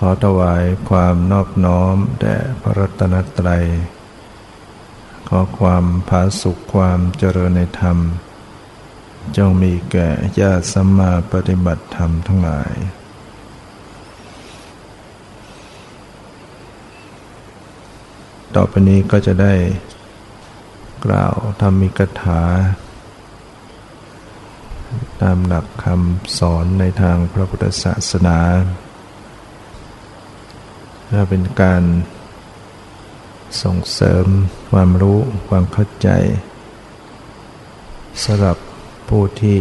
ขอถวายความนอบน้อมแด่พระรัตนตรัย ขอความผาสุขความเจริญในธรรม จงมีแก่ญาติสัมมาปฏิบัติธรรมทั้งหลาย ต่อไปนี้ก็จะได้กล่าวธรรมิกถา ตามหลักคำสอนในทางพระพุทธศาสนา เพื่อเป็นการส่งเสริมความรู้ความเข้าใจสำหรับผู้ที่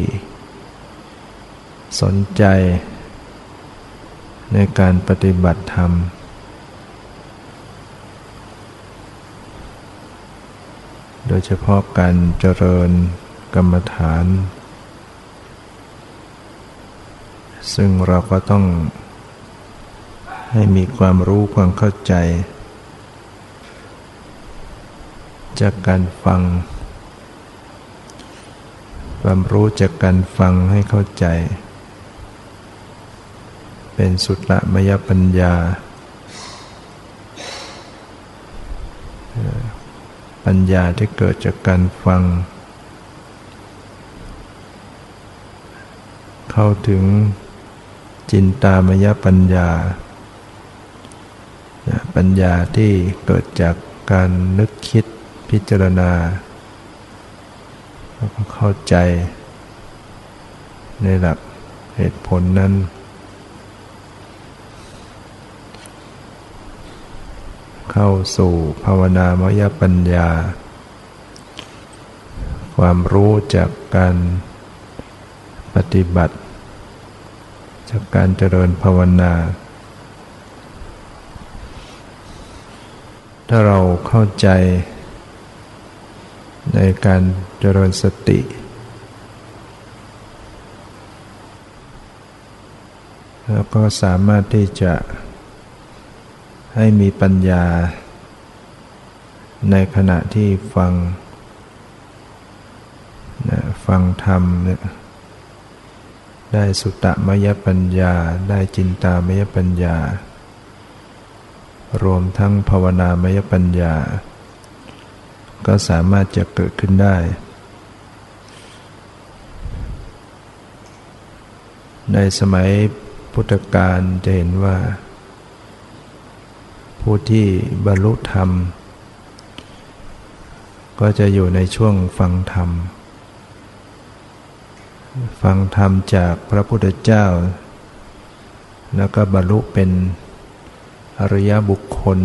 สนใจ ในการปฏิบัติธรรม โดยเฉพาะการเจริญกรรมฐาน ซึ่งเราก็ต้อง ให้มีความรู้ความเข้าใจ จากการฟัง ความรู้จากการฟังให้เข้าใจ เป็นสุตละมยปัญญา ปัญญาที่เกิดจากการฟัง เข้าถึงจินตามยปัญญา ปัญญาที่เกิดจากการนึกคิดพิจารณา แล้วก็เข้าใจในหลักเหตุผลนั้น เข้าสู่ภาวนามยปัญญา ความรู้จากการปฏิบัติ จากการเจริญภาวนา ถ้าเราเข้าใจในการเจริญสติ แล้วก็สามารถที่จะให้มีปัญญา ในขณะที่ฟังนะฟังธรรมเนี่ยได้สุตตมยปัญญา ได้จินตามยปัญญา รวมทั้งภาวนามยปัญญา ก็สามารถจะเกิดขึ้นได้ ในสมัยพุทธกาลจะเห็นว่า ผู้ที่บรรลุธรรม ก็จะอยู่ในช่วงฟังธรรม ฟังธรรมจากพระพุทธเจ้า แล้วก็บรรลุเป็น อริยบุคคล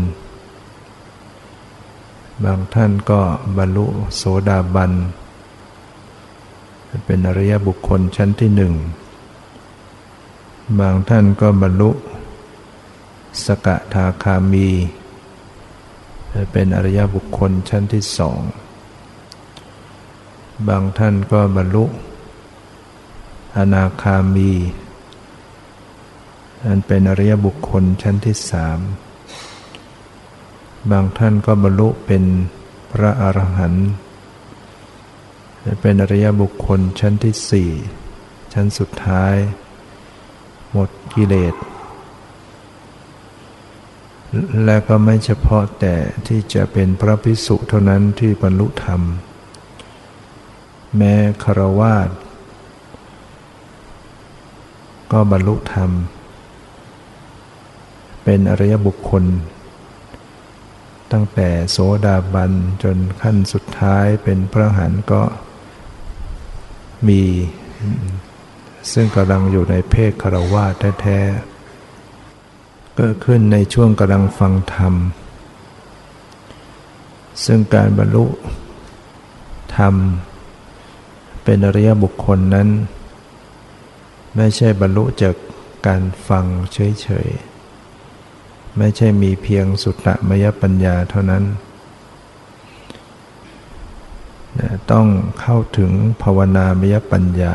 บางท่านก็บรรลุโสดาบัน เป็นอริยบุคคลชั้นที่หนึ่ง บางท่านก็บรรลุสกทาคามี เป็นอริยบุคคลชั้นที่สอง บางท่านก็บรรลุอนาคามี อันเป็นอริยบุคคลชั้นที่สามบางท่านก็บรรลุเป็นพระอรหันต์เป็นอริยบุคคลชั้นที่สี่ชั้นสุดท้าย หมดกิเลส และก็ไม่เฉพาะแต่ที่จะเป็นพระพิสุเท่านั้นที่บรรลุธรรม แม้คารวาสก็บรรลุธรรม เป็นอริยบุคคล ตั้งแต่โสดาบันจนขั้นสุดท้ายเป็นพระหันก็มี ซึ่งกำลังอยู่ในเพศคารวะแท้ๆก็ขึ้นในช่วงกำลังฟังธรรม ซึ่งการบรรลุธรรม เป็นอริยบุคคลนั้น ไม่ใช่บรรลุจากการฟังเฉยๆ ไม่ใช่มีเพียงสุตตมยปัญญาเท่านั้น ต้องเข้าถึงภาวนามยปัญญา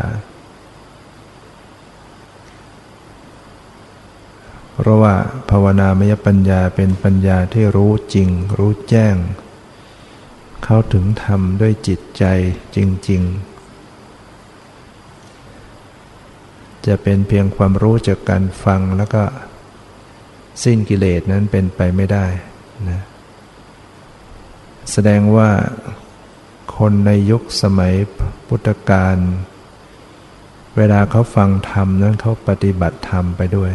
เพราะว่าภาวนามยปัญญาเป็นปัญญาที่รู้จริง รู้แจ้ง เข้าถึงธรรมด้วยจิตใจจริง ๆจะเป็นเพียงความรู้จากการฟังแล้วก็ สิ้นกิเลสนั้นเป็นไปไม่ได้นะแสดงว่าคนในยุคสมัยพุทธกาลเวลาเขาฟังธรรมนั้นเขาปฏิบัติธรรมไปด้วย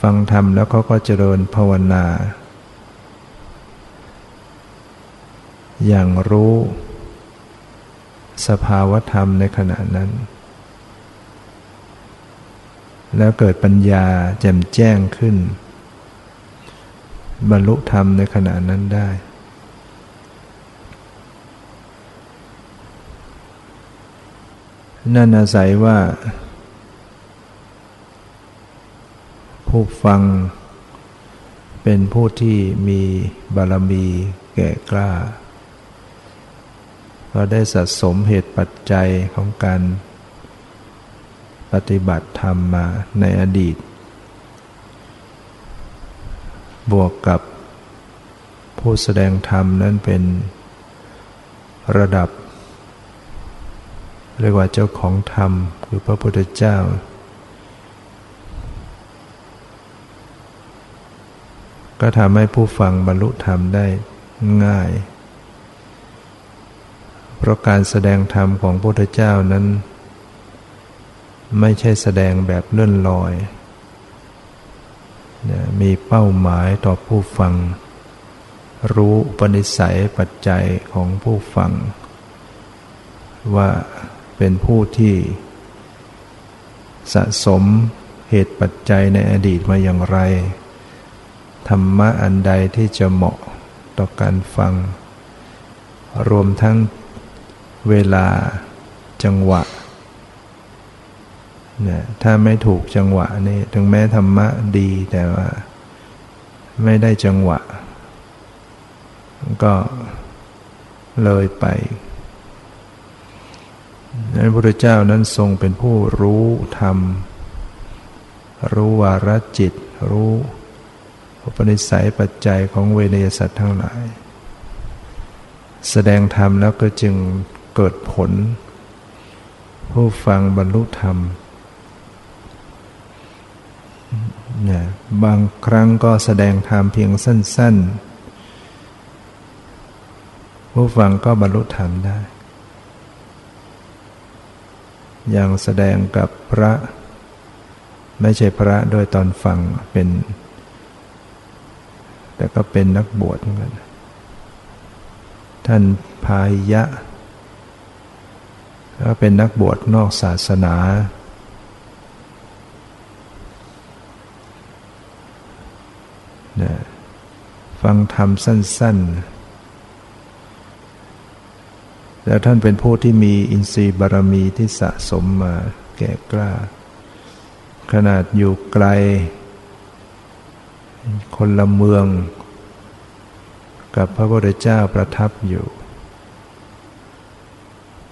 ฟังธรรมแล้วเขาก็เจริญภาวนา อย่างรู้สภาวธรรมในขณะนั้น แล้วเกิดปัญญาแจ่มแจ้งขึ้น บรรลุธรรมในขณะนั้นได้ นั่นอาศัยว่า ผู้ฟังเป็นผู้ที่มีบารมีแก่กล้าเราได้สะสมเหตุปัจจัยของการ ปฏิบัติธรรมมาในอดีต บวกกับผู้แสดงธรรมนั้นเป็นระดับ เรียกว่าเจ้าของธรรมคือพระพุทธเจ้า ก็ทำให้ผู้ฟังบรรลุธรรมได้ง่าย เพราะการแสดงธรรมของพระพุทธเจ้านั้น ไม่ใช่แสดงแบบเลื่อนลอยมีเป้าหมายต่อผู้ฟัง รู้ปณิสัยปัจจัยของผู้ฟัง ว่าเป็นผู้ที่ สะสมเหตุปัจจัยในอดีตมาอย่างไร ธรรมะอันใดที่จะเหมาะต่อการฟัง รวมทั้งเวลาจังหวะ นะถ้าไม่ถูกจังหวะนี่ถึงแม้ธรรมะดีแต่ว่า ไม่ได้จังหวะ ก็เลยไปพระพุทธเจ้านั้นทรงเป็นผู้รู้ธรรม รู้วารจิต รู้อุปนิสัยปัจจัยของเวนยสัตว์ทั้งหลาย แสดงธรรมแล้วก็จึงเกิดผล ผู้ฟังบรรลุธรรม นะบางครั้งก็แสดงธรรมเพียงสั้น ๆ ผู้ฟังก็บรรลุธรรมได้ อย่างแสดงกับพระ ไม่ใช่พระโดยตอนฟังเป็น แต่ก็เป็นนักบวชเหมือนกันท่านพายะ ก็เป็นนักบวชนอกศาสนา นะฟังธรรมสั้น ๆ แล้วท่านเป็นผู้ที่มีอินทรีย์บารมีที่สะสมมาแก่กล้า ขนาดอยู่ไกล คนละเมือง กับพระพุทธเจ้าประทับอยู่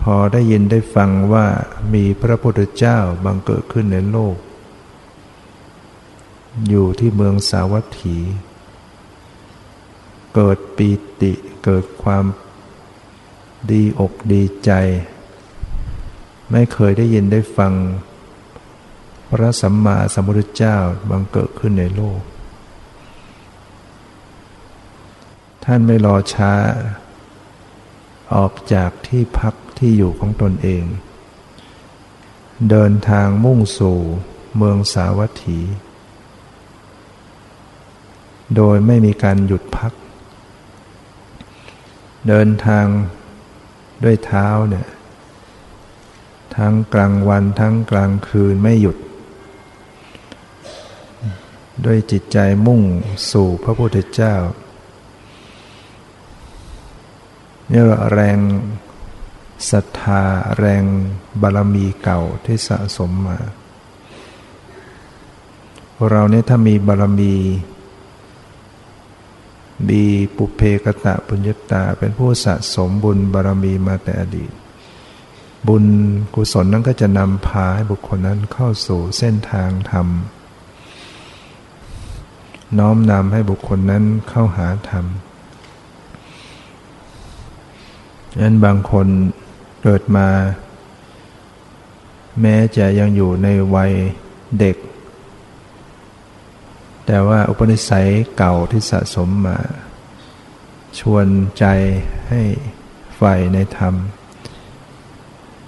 พอได้ยินได้ฟังว่ามีพระพุทธเจ้าบังเกิดขึ้นในโลก อยู่ที่เมืองสาวัตถี เกิดปีติเกิดความดีอกดีใจ ไม่เคยได้ยินได้ฟัง พระสัมมาสัมพุทธเจ้าบังเกิดขึ้นในโลก ท่านไม่รอช้า ออกจากที่พักที่อยู่ของตนเอง เดินทางมุ่งสู่เมืองสาวัตถี โดยไม่มีการหยุดพัก เดินทางด้วยเท้าเนี่ยทั้งกลางวันทั้งกลางคืนไม่หยุด ด้วยจิตใจมุ่งสู่พระพุทธเจ้านี่แรงศรัทธาแรงบารมีเก่าที่สะสมมา เราเนี่ยถ้ามีบารมี มีปุเพกตะปุญญตา เป็นผู้สะสมบุญบารมีมาแต่อดีต บุญกุศลนั้นก็จะนำพาให้บุคคลนั้นเข้าสู่เส้นทางธรรม น้อมนำให้บุคคลนั้นเข้าหาธรรมฉะนั้นบางคนเกิดมา แม้จะยังอยู่ในวัยเด็ก แต่ว่าอุปนิสัยเก่าที่สะสมมา ชวนใจให้ใฝ่ในธรรม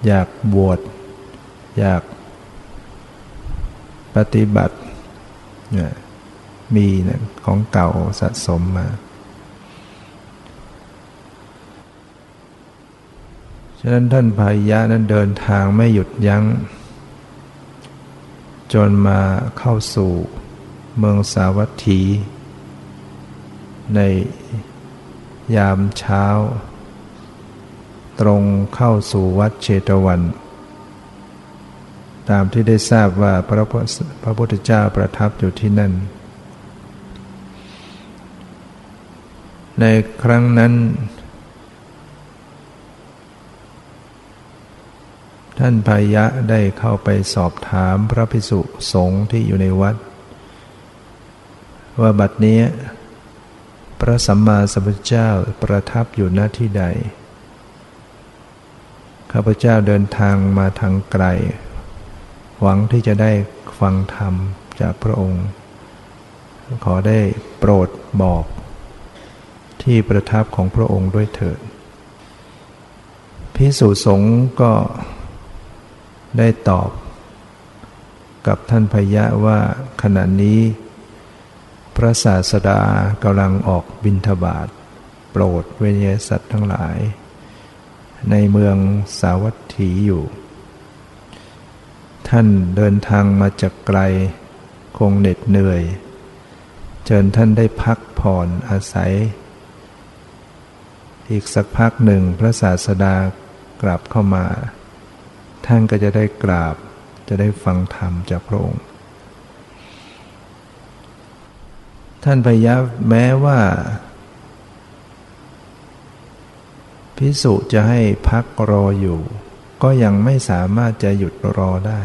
อยากบวช อยากปฏิบัติมีของเก่าสะสมมาฉะนั้นท่านพายะนั้นเดินทางไม่หยุดยัง้ง จนมาเข้าสู่ เมืองสาวัตถี ในยามเช้า ตรงเข้าสู่วัดเชตวัน ตามที่ได้ทราบว่าพระพระพุทธเจ้าประทับอยู่ที่นั่น ในครั้งนั้นท่านพายะได้เข้าไปสอบถามพระภิกษุสงฆ์ที่อยู่ในวัด ว่าบัดนี้ พระสัมมาสัมพุทธเจ้าประทับอยู่ณที่ใด ข้าพเจ้าเดินทางมาทางไกล หวังที่จะได้ฟังธรรมจากพระองค์ ขอได้โปรดบอก ที่ประทับของพระองค์ด้วยเถิดพิสุสงฆ์ก็ได้ตอบ กับท่านพยะว่าขณะนี้ พระศาสดากำลังออกบินทบาทโปรดเวยสัตว์ทั้งหลาย ในเมืองสาวัตถีอยู่ ท่านเดินทางมาจากไกลคงเหน็ดเหนื่อย เชิญท่านได้พักผ่อนอาศัย อีกสักพักหนึ่งพระศาสดากลับเข้ามา ท่านก็จะได้กราบจะได้ฟังธรรมจากพระองค์ ท่านพยับแม้ว่า พิสุจะให้พักรออยู่ ก็ยังไม่สามารถจะหยุดรอได้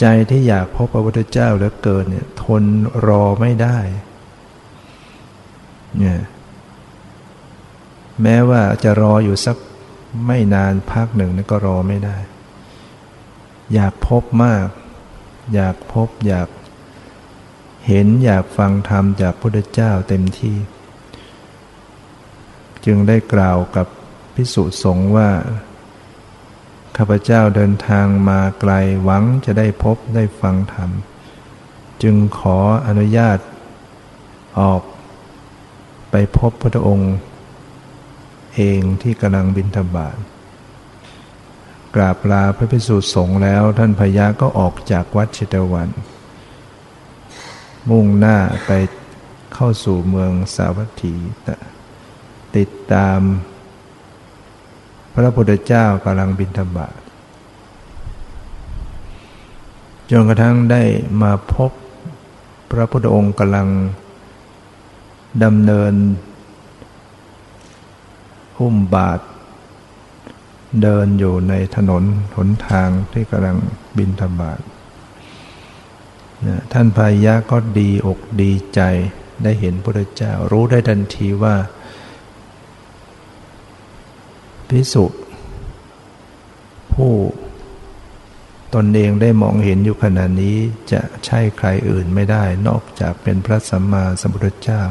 ใจที่อยากพบพระพุทธเจ้าเหลือเกินเนี่ยทนรอไม่ได้เนี่ยแม้ว่าจะรออยู่สักไม่นานพักหนึ่งนี่ก็รอไม่ได้ อยากพบมาก อยากพบอยาก เห็นอยากฟังธรรมจากพระพุทธเจ้าเต็มที่ จึงได้กล่าวกับพิสุสงฆ์ว่าข้าพเจ้าเดินทางมาไกลหวังจะได้พบได้ฟังธรรม จึงขออนุญาตออกไปพบพระองค์เองที่กำลังบินธบาตกราบลาพระพิสุสงฆ์แล้วท่านพญาก็ออกจากวัดชิตวัน มุ่งหน้าไปเข้าสู่เมืองสาวัตถี ติดตาม พระพุทธเจ้ากำลังบินธบาตจนกระทั่งได้มาพบพระพุทธองค์กำลังดำเนินหุ้มบาท เดินอยู่ในถนนหนทางที่กำลังบินธบาต ท่านพายะก็ดีอกดีใจได้เห็นพระเจ้า รู้ได้ทันทีว่าพิสุผู้ตนเองได้มองเห็นอยู่ขณะนี้จะใช่ใครอื่นไม่ได้ นอกจากเป็นพระสัมมาสัมพุทธเจ้า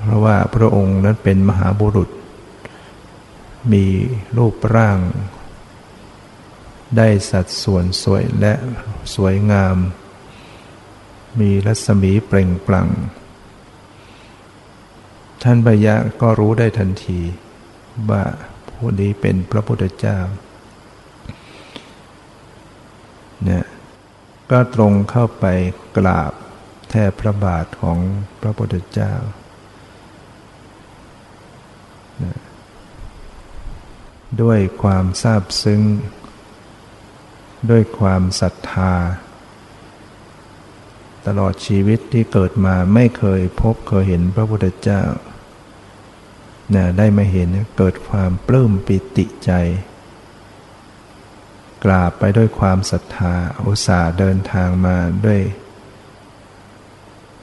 เพราะว่าพระองค์นั้นเป็นมหาบุรุษ มีรูปร่าง ได้สัดส่วนสวยและสวยงาม มีรัศมีเปล่งปลั่ง ท่านพยะก็รู้ได้ทันที ว่าผู้นี้เป็นพระพุทธเจ้าเนี่ยก็ตรงเข้าไปกราบแทบพระบาทของพระพุทธเจ้า ด้วยความซาบซึ้ง ด้วยความศรัทธา ตลอดชีวิตที่เกิดมาไม่เคยพบเคยเห็นพระพุทธเจ้าเนี่ยได้มาเห็นเกิดความปลื้มปิติใจ กราบไปด้วยความศรัทธาอุตส่าห์เดินทางมาด้วย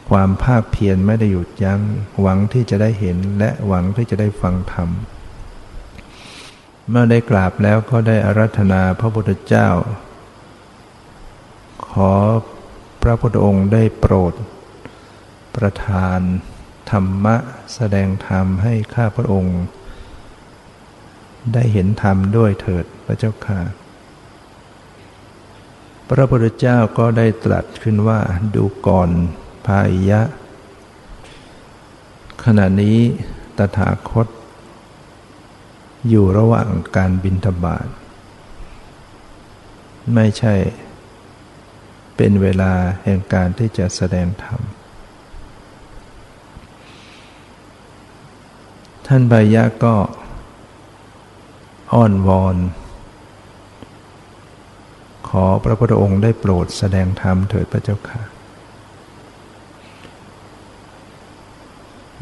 ความภาคเพียรไม่ได้หยุดยัง้งหวังที่จะได้เห็นและหวังที่จะได้ฟังธรรมเมื่อได้กราบแล้วก็ได้อารัธนาพระพุทธเจ้า ขอพระพุทธองค์ได้โปรด ประทานธรรมะแสดงธรรมให้ข้าพระองค์ ได้เห็นธรรมด้วยเถิดพระเจ้าค่ะพระพุทธเจ้าก็ได้ตรัสขึ้นว่าดูก่อนพายะ ขณะนี้ตถาคต อยู่ระหว่างการบินทบาท ไม่ใช่ เป็นเวลาแห่งการที่จะแสดงธรรม ท่านบายะก็อ้อนวอน ขอพระพุทธองค์ได้โปรดแสดงธรรมเถิดพระเจ้าค่ะ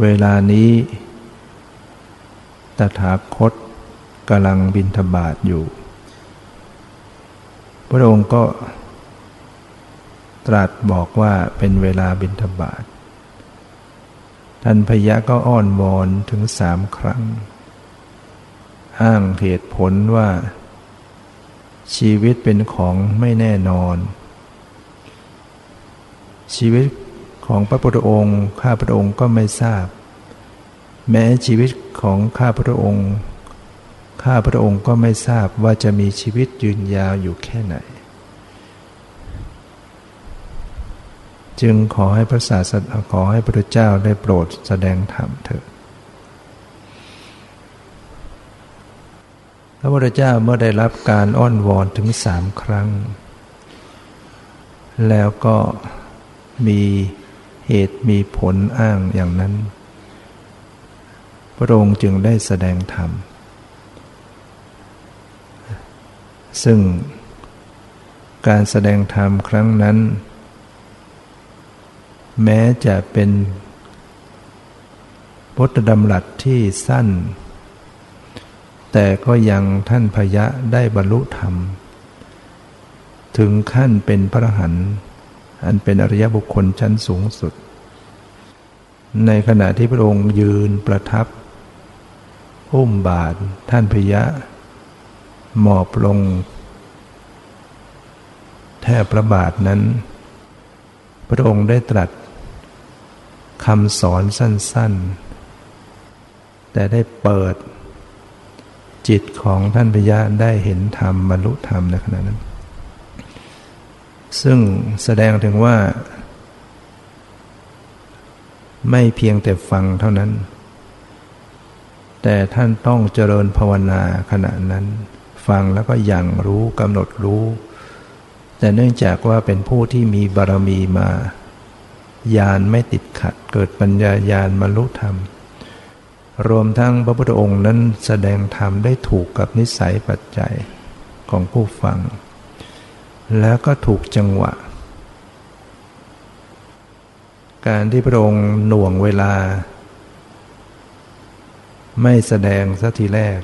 เวลานี้ ตถาคตกำลังบินทบาทอยู่ พระองค์ก็ ตรัสบอกว่าเป็นเวลาบินทบาทท่านพยะก็อ้อนวอนถึงสามครั้ง อ้างเหตุผลว่า ชีวิตเป็นของไม่แน่นอน ชีวิตของพระพุทธองค์ ข้าพระองค์ก็ไม่ทราบ แม้ชีวิตของข้าพระองค์ ข้าพระองค์ก็ไม่ทราบว่าจะมีชีวิตยืนยาวอยู่แค่ไหน จึงขอให้พระศาสนาขอให้พระเจ้าได้โปรดแสดงธรรมเถิดพระพุทธเจ้าเมื่อได้รับการอ้อนวอนถึงสามครั้ง แล้วก็มีเหตุมีผลอ้างอย่างนั้น พระองค์จึงได้แสดงธรรม ซึ่งการแสดงธรรมครั้งนั้น แม้จะเป็นพุทธดำรัสที่สั้น แต่ก็ยังท่านพยะได้บรรลุธรรม ถึงขั้นเป็นพระหันอันเป็นอริยบุคคลชั้นสูงสุด ในขณะที่พระองค์ยืนประทับอุ้มบาทท่านพยะ หมอบลง แทบพระบาทนั้น พระองค์ได้ตรัสคำสอนสั้น ๆ แต่ได้เปิดจิตของท่านพญาได้เห็นธรรมบรรลุธรรมในขณะนั้น ซึ่งแสดงถึงว่า ไม่เพียงแต่ฟังเท่านั้น แต่ท่านต้องเจริญภาวนาขณะนั้น ฟังแล้วก็ยังรู้กำหนดรู้ แต่เนื่องจากว่าเป็นผู้ที่มีบารมีมาญาณไม่ติดขัด เกิดปัญญาญาณบรรลุธรรม รวมทั้งพระพุทธองค์นั้นแสดงธรรมได้ถูกกับนิสัยปัจจัยของผู้ฟัง แล้วก็ถูกจังหวะ การที่พระองค์หน่วงเวลา ไม่แสดงสักทีแรก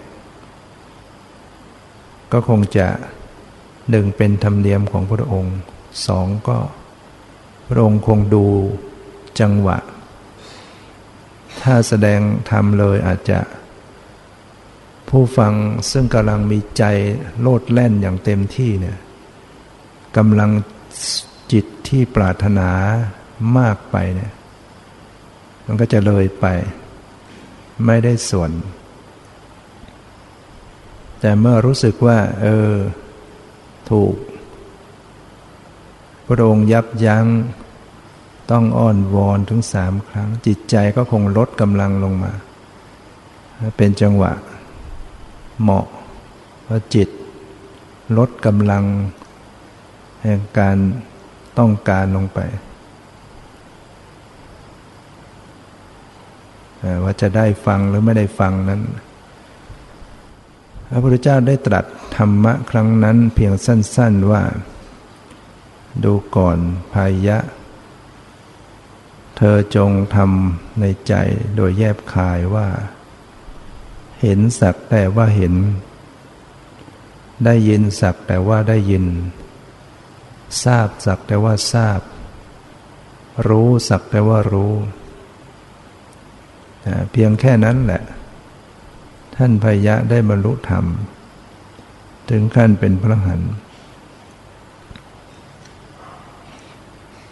ก็คงจะ หนึ่งเป็นธรรมเนียมของพระองค์สองก็พระองค์คงดูจังหวะ ถ้าแสดงธรรมเลยอาจจะ ผู้ฟังซึ่งกำลังมีใจโลดแล่นอย่างเต็มที่เนี่ยกำลังจิตที่ปรารถนามากไปเนี่ยมันก็จะเลยไป ไม่ได้ส่วน แต่เมื่อรู้สึกว่า เออ ถูก พระองค์ยับยัง้งต้องอ้อนวอนถึงสามครั้ง จิตใจก็คงลดกำลังลงมา เป็นจังหวะ เหมาะว่าจิต ลดกำลัง แห่งการต้องการลงไปว่าจะได้ฟังหรือไม่ได้ฟังนั้น พระพุทธเจ้าได้ตรัสธรรมะครั้งนั้นเพียงสั้น ๆว่า ดูก่อนพายะ เธอจงทำในใจโดยแยบคายว่า เห็นสักแต่ว่าเห็น ได้ยินสักแต่ว่าได้ยิน ทราบสักแต่ว่าทราบ รู้สักแต่ว่ารู้ เพียงแค่นั้นแหละ ท่านพยะได้บรรลุธรรม ถึงขั้นเป็นพระหัน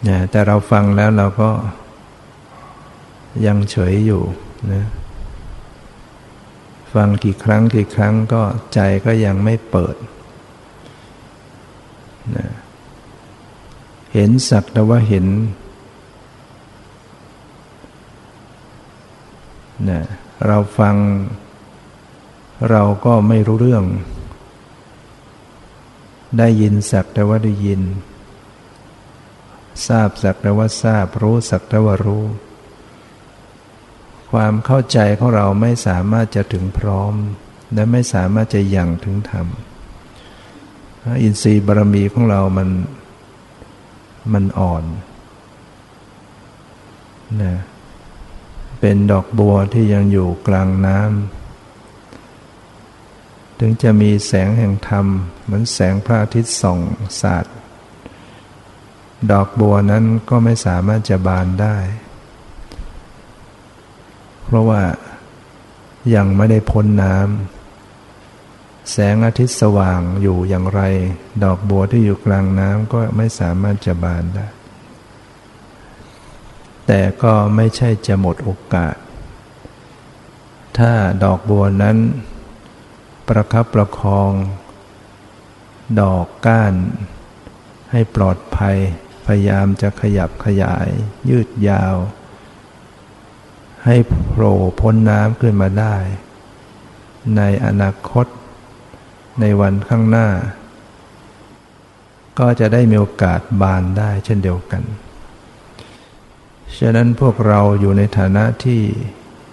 นแต่เราฟังแล้วเราก็ยังเฉยอยู่นะฟังกี่ครั้งกี่ครั้งก็ใจก็ยังไม่เปิดนะเห็นสักแต่ว่าเห็นนะเราฟัง เราก็ไม่รู้เรื่อง ได้ยินสักแต่ว่าได้ยิน ทราบสักแต่ว่าทราบรู้สักแต่ว่ารู้ ความเข้าใจของเราไม่สามารถจะถึงพร้อม และไม่สามารถจะยังถึงธรรมอินทรีย์บารมีของเรามันมันอ่อนนะเป็นดอกบัวที่ยังอยู่กลางน้ำ ถึงจะมีแสงแห่งธรรม เหมือนแสงพระอาทิตย์ส่องสาดดอกบัวนั้นก็ไม่สามารถจะบานได้ เพราะว่ายังไม่ได้พ้นน้ำแสงอาทิตย์สว่างอยู่อย่างไร ดอกบัวที่อยู่กลางน้ำก็ไม่สามารถจะบานได้ แต่ก็ไม่ใช่จะหมดโอกาส ถ้าดอกบัวนั้น ประคับประคอง ดอกก้าน ให้ปลอดภัย พยายามจะขยับขยาย ยืดยาว ให้โผล่พ้นน้ำขึ้นมาได้ ในอนาคต ในวันข้างหน้า ก็จะได้มีโอกาสบานได้เช่นเดียวกัน ฉะนั้นพวกเราอยู่ในฐานะที่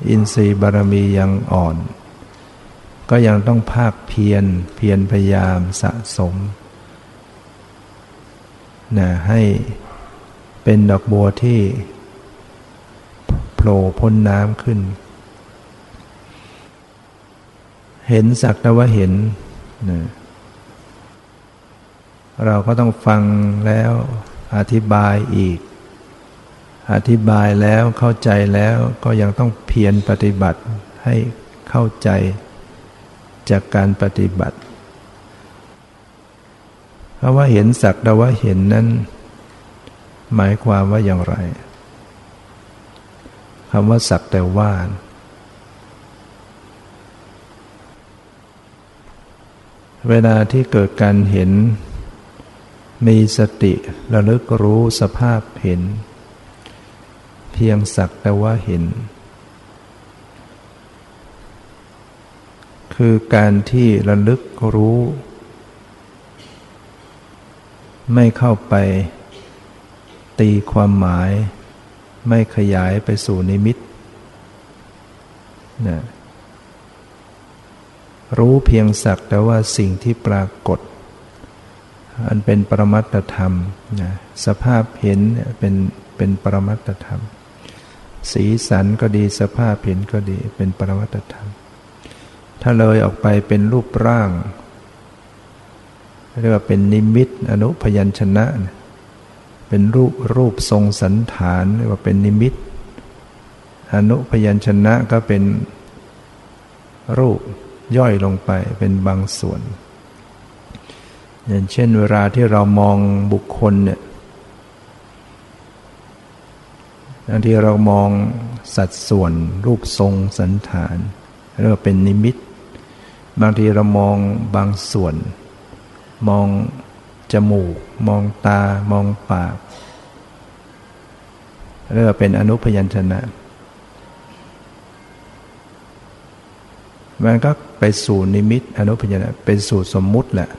อินทรีย์บารมียังอ่อน ก็ยังต้องภาคเพียรเพียรพยายามสะสมนะให้เป็นดอกบัวที่โผล่พ้นน้ำขึ้น เห็นสักแต่ว่าเห็นนะเราก็ต้องฟังแล้วอธิบายอีก อธิบายแล้วเข้าใจแล้วก็ยังต้องเพียรปฏิบัติให้เข้าใจ จากการปฏิบัติเพราะว่าเห็นสักแต่ว่าเห็นนั้น หมายความว่าอย่างไรคำว่าสักแต่ว่าเวลาที่เกิดการเห็น มีสติระลึกรู้สภาพเห็น เพียงสักแต่ว่าเห็น คือการที่ระลึกรู้ ไม่เข้าไปตีความหมาย ไม่ขยายไปสู่นิมิตนะรู้เพียงสักแต่ว่าสิ่งที่ปรากฏ อันเป็นปรมัตธรรมนะสภาพเห็นเป็นเป็นปรมัตธรรม สีสันก็ดีสภาพเห็นก็ดีเป็นปรมัตธรรม ถ้าเลยออกไปเป็นรูปร่าง เรียกว่าเป็นนิมิต อนุพยัญชนะ เป็นรูปรูปทรงสันฐาน เรียกว่าเป็นนิมิต อนุพยัญชนะก็เป็นรูปย่อยลงไปเป็นบางส่วน อย่างเช่นเวลาที่เรามองบุคคลเนี่ยบางทีเรามองสัดส่วนรูปทรงสันฐานเรียกว่าเป็นนิมิต บางทีเรามองบางส่วน มองจมูก มองตา มองปากเรียกว่าเป็นอนุพยัญชนะ มันก็ไปสู่นิมิตอนุพยัญชนะเป็นสู่สมมุติแหละ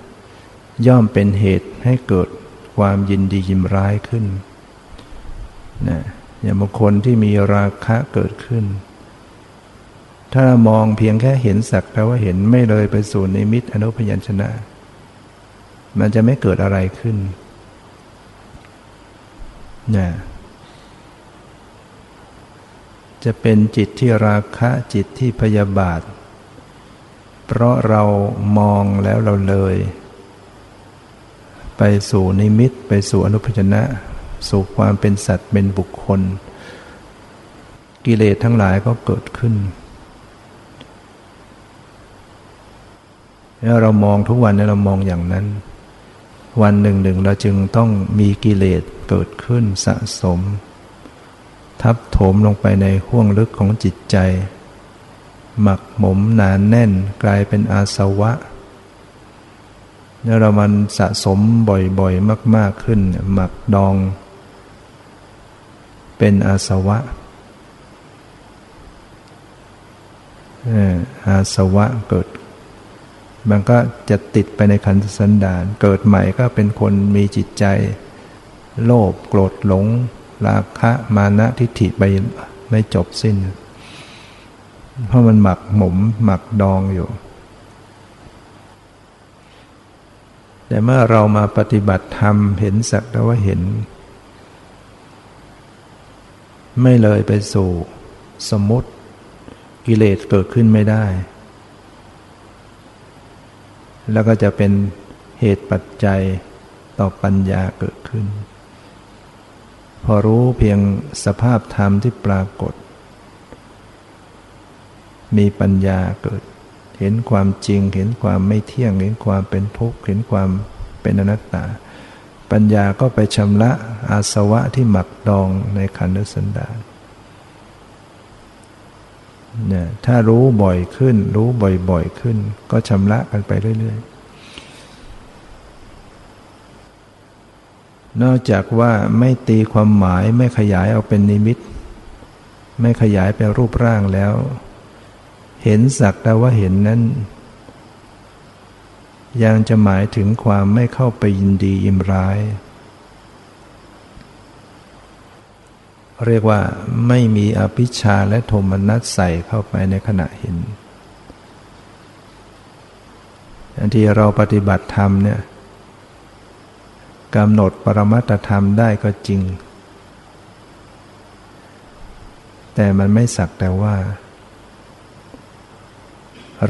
ย่อมเป็นเหตุให้เกิดความยินดียิมร้ายขึ้นนะอย่างบางคนที่มีราคะเกิดขึ้น ถ้ามองเพียงแค่เห็นสักแต่ว่าเห็นไม่เลยไปสู่นิมิตอนุพยัญชนะ มันจะไม่เกิดอะไรขึ้นนะจะเป็นจิตที่ราคะจิตที่พยาบาท เพราะเรามองแล้วเราเลย ไปสู่นิมิตไปสู่อนุพจนะ สู่ความเป็นสัตว์เป็นบุคคล กิเลสทั้งหลายก็เกิดขึ้น แล้วเรามองทุกวันเนี้เรามองอย่างนั้น วันหนึ่งหนึ่งเราจึงต้องมีกิเลสเกิดขึ้นสะสม ทับถมลงไปในห้วงลึกของจิตใจ หมักหมมหนานแน่นกลายเป็นอาสวะแล้วเรามันสะสมบ่อยๆ มาก ๆขึ้น หมักดอง เป็นอาสวะอาสวะเกิด มันก็จะติดไปในขันธสันดาน เกิดใหม่ก็เป็นคนมีจิตใจ โลภโกรธหลง ราคะมานะทิฏฐิไปไม่จบสิ้น เพราะมันหมักหมมหมักดองอยู่ แต่เมื่อเรามาปฏิบัติธรรมเห็นสักแต่ว่าเห็น ไม่เลยไปสู่สมมติกิเลสเกิดขึ้นไม่ได้ แล้วก็จะเป็นเหตุปัจจัยต่อปัญญาเกิดขึ้น พอรู้เพียงสภาพธรรมที่ปรากฏ มีปัญญาเกิด เห็นความจริง เห็นความไม่เที่ยง เห็นความเป็นทุกข์ เห็นความเป็นอนัตตา ปัญญาก็ไปชำระอาสวะที่หมักดองในขันธสันดาน เนี่ยถ้ารู้บ่อยขึ้น รู้บ่อยๆขึ้น ก็ชำระกันไปเรื่อย ๆ นอกจากว่าไม่ตีความหมายไม่ขยายเอาเป็นนิมิต ไม่ขยายเป็นรูปร่างแล้ว เห็นสักแต่ว่าเห็นนั้น ยังจะหมายถึงความไม่เข้าไปยินดียิมร้าย เรียกว่าไม่มีอภิชาและโทมนัสใส่เข้าไปในขณะเห็นอันที่เราปฏิบัติธรรมเนี่ยกำหนดปรมัตธรรมได้ก็จริง แต่มันไม่สักแต่ว่า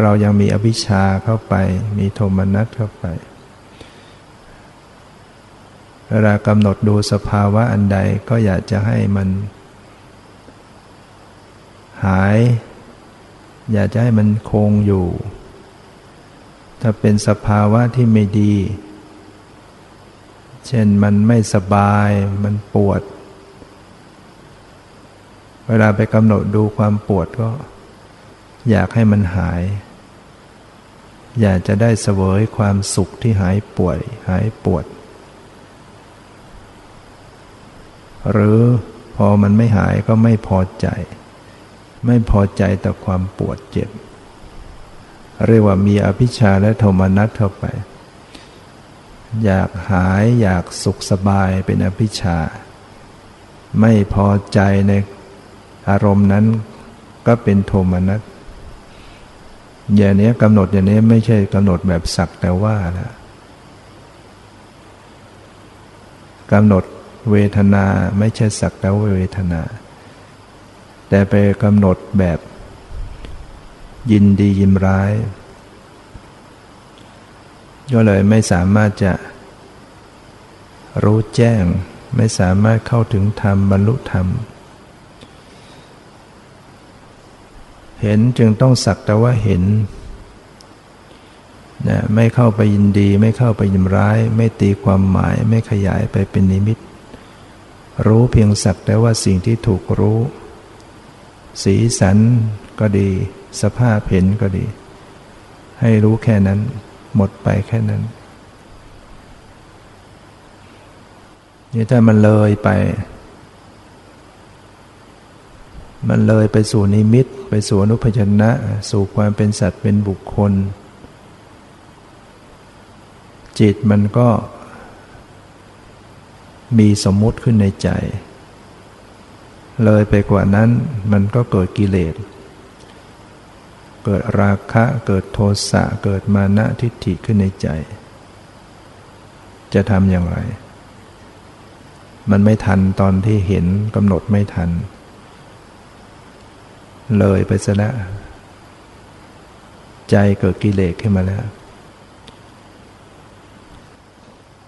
เรายังมีอภิชาเข้าไป มีโทมนัสเข้าไป เวลากำหนดดูสภาวะอันใดก็อยากจะให้มัน หาย อยากจะให้มันคงอยู่ ถ้าเป็นสภาวะที่ไม่ดี เช่นมันไม่สบาย มันปวด เวลาไปกำหนดดูความปวดก็ อยากให้มันหาย อยากจะได้เสวยความสุขที่หายป่วย หายปวด หรือพอมันไม่หายก็ไม่พอใจ ไม่พอใจต่อความปวดเจ็บ เรียกว่ามีอภิชาและโทมนัสเข้าไป อยากหายอยากสุขสบายเป็นอภิชา ไม่พอใจในอารมณ์นั้นก็เป็นโทมนัสอย่างนี้กำหนดอย่างนี้ไม่ใช่กำหนดแบบสักแต่ว่านะกำหนด เวทนาไม่ใช่สักแต่ว่าเวทนา แต่ไปกำหนดแบบ ยินดียินร้าย ก็เลยไม่สามารถจะ รู้แจ้ง ไม่สามารถเข้าถึงธรรมบรรลุธรรม เห็นจึงต้องสักแต่ว่าเห็นนะไม่เข้าไปยินดีไม่เข้าไปยินร้าย ไม่ตีความหมายไม่ขยายไปเป็นนิมิต รู้เพียงสักแต่ว่าสิ่งที่ถูกรู้ สีสันก็ดี สภาพเห็นก็ดี ให้รู้แค่นั้น หมดไปแค่นั้นนี่ถ้ามันเลยไป มันเลยไปสู่นิมิต ไปสู่อนุพยัญนะสู่ความเป็นสัตว์เป็นบุคคล จิตมันก็ มีสมมุติขึ้นในใจ เลยไปกว่านั้นมันก็เกิดกิเลส เกิดราคะ เกิดโทสะ เกิดมานะทิฏฐิขึ้นในใจ จะทำอย่างไร มันไม่ทันตอนที่เห็นกำหนดไม่ทัน เลยไปซะแล้วใจเกิดกิเลสขึ้นมาแล้ว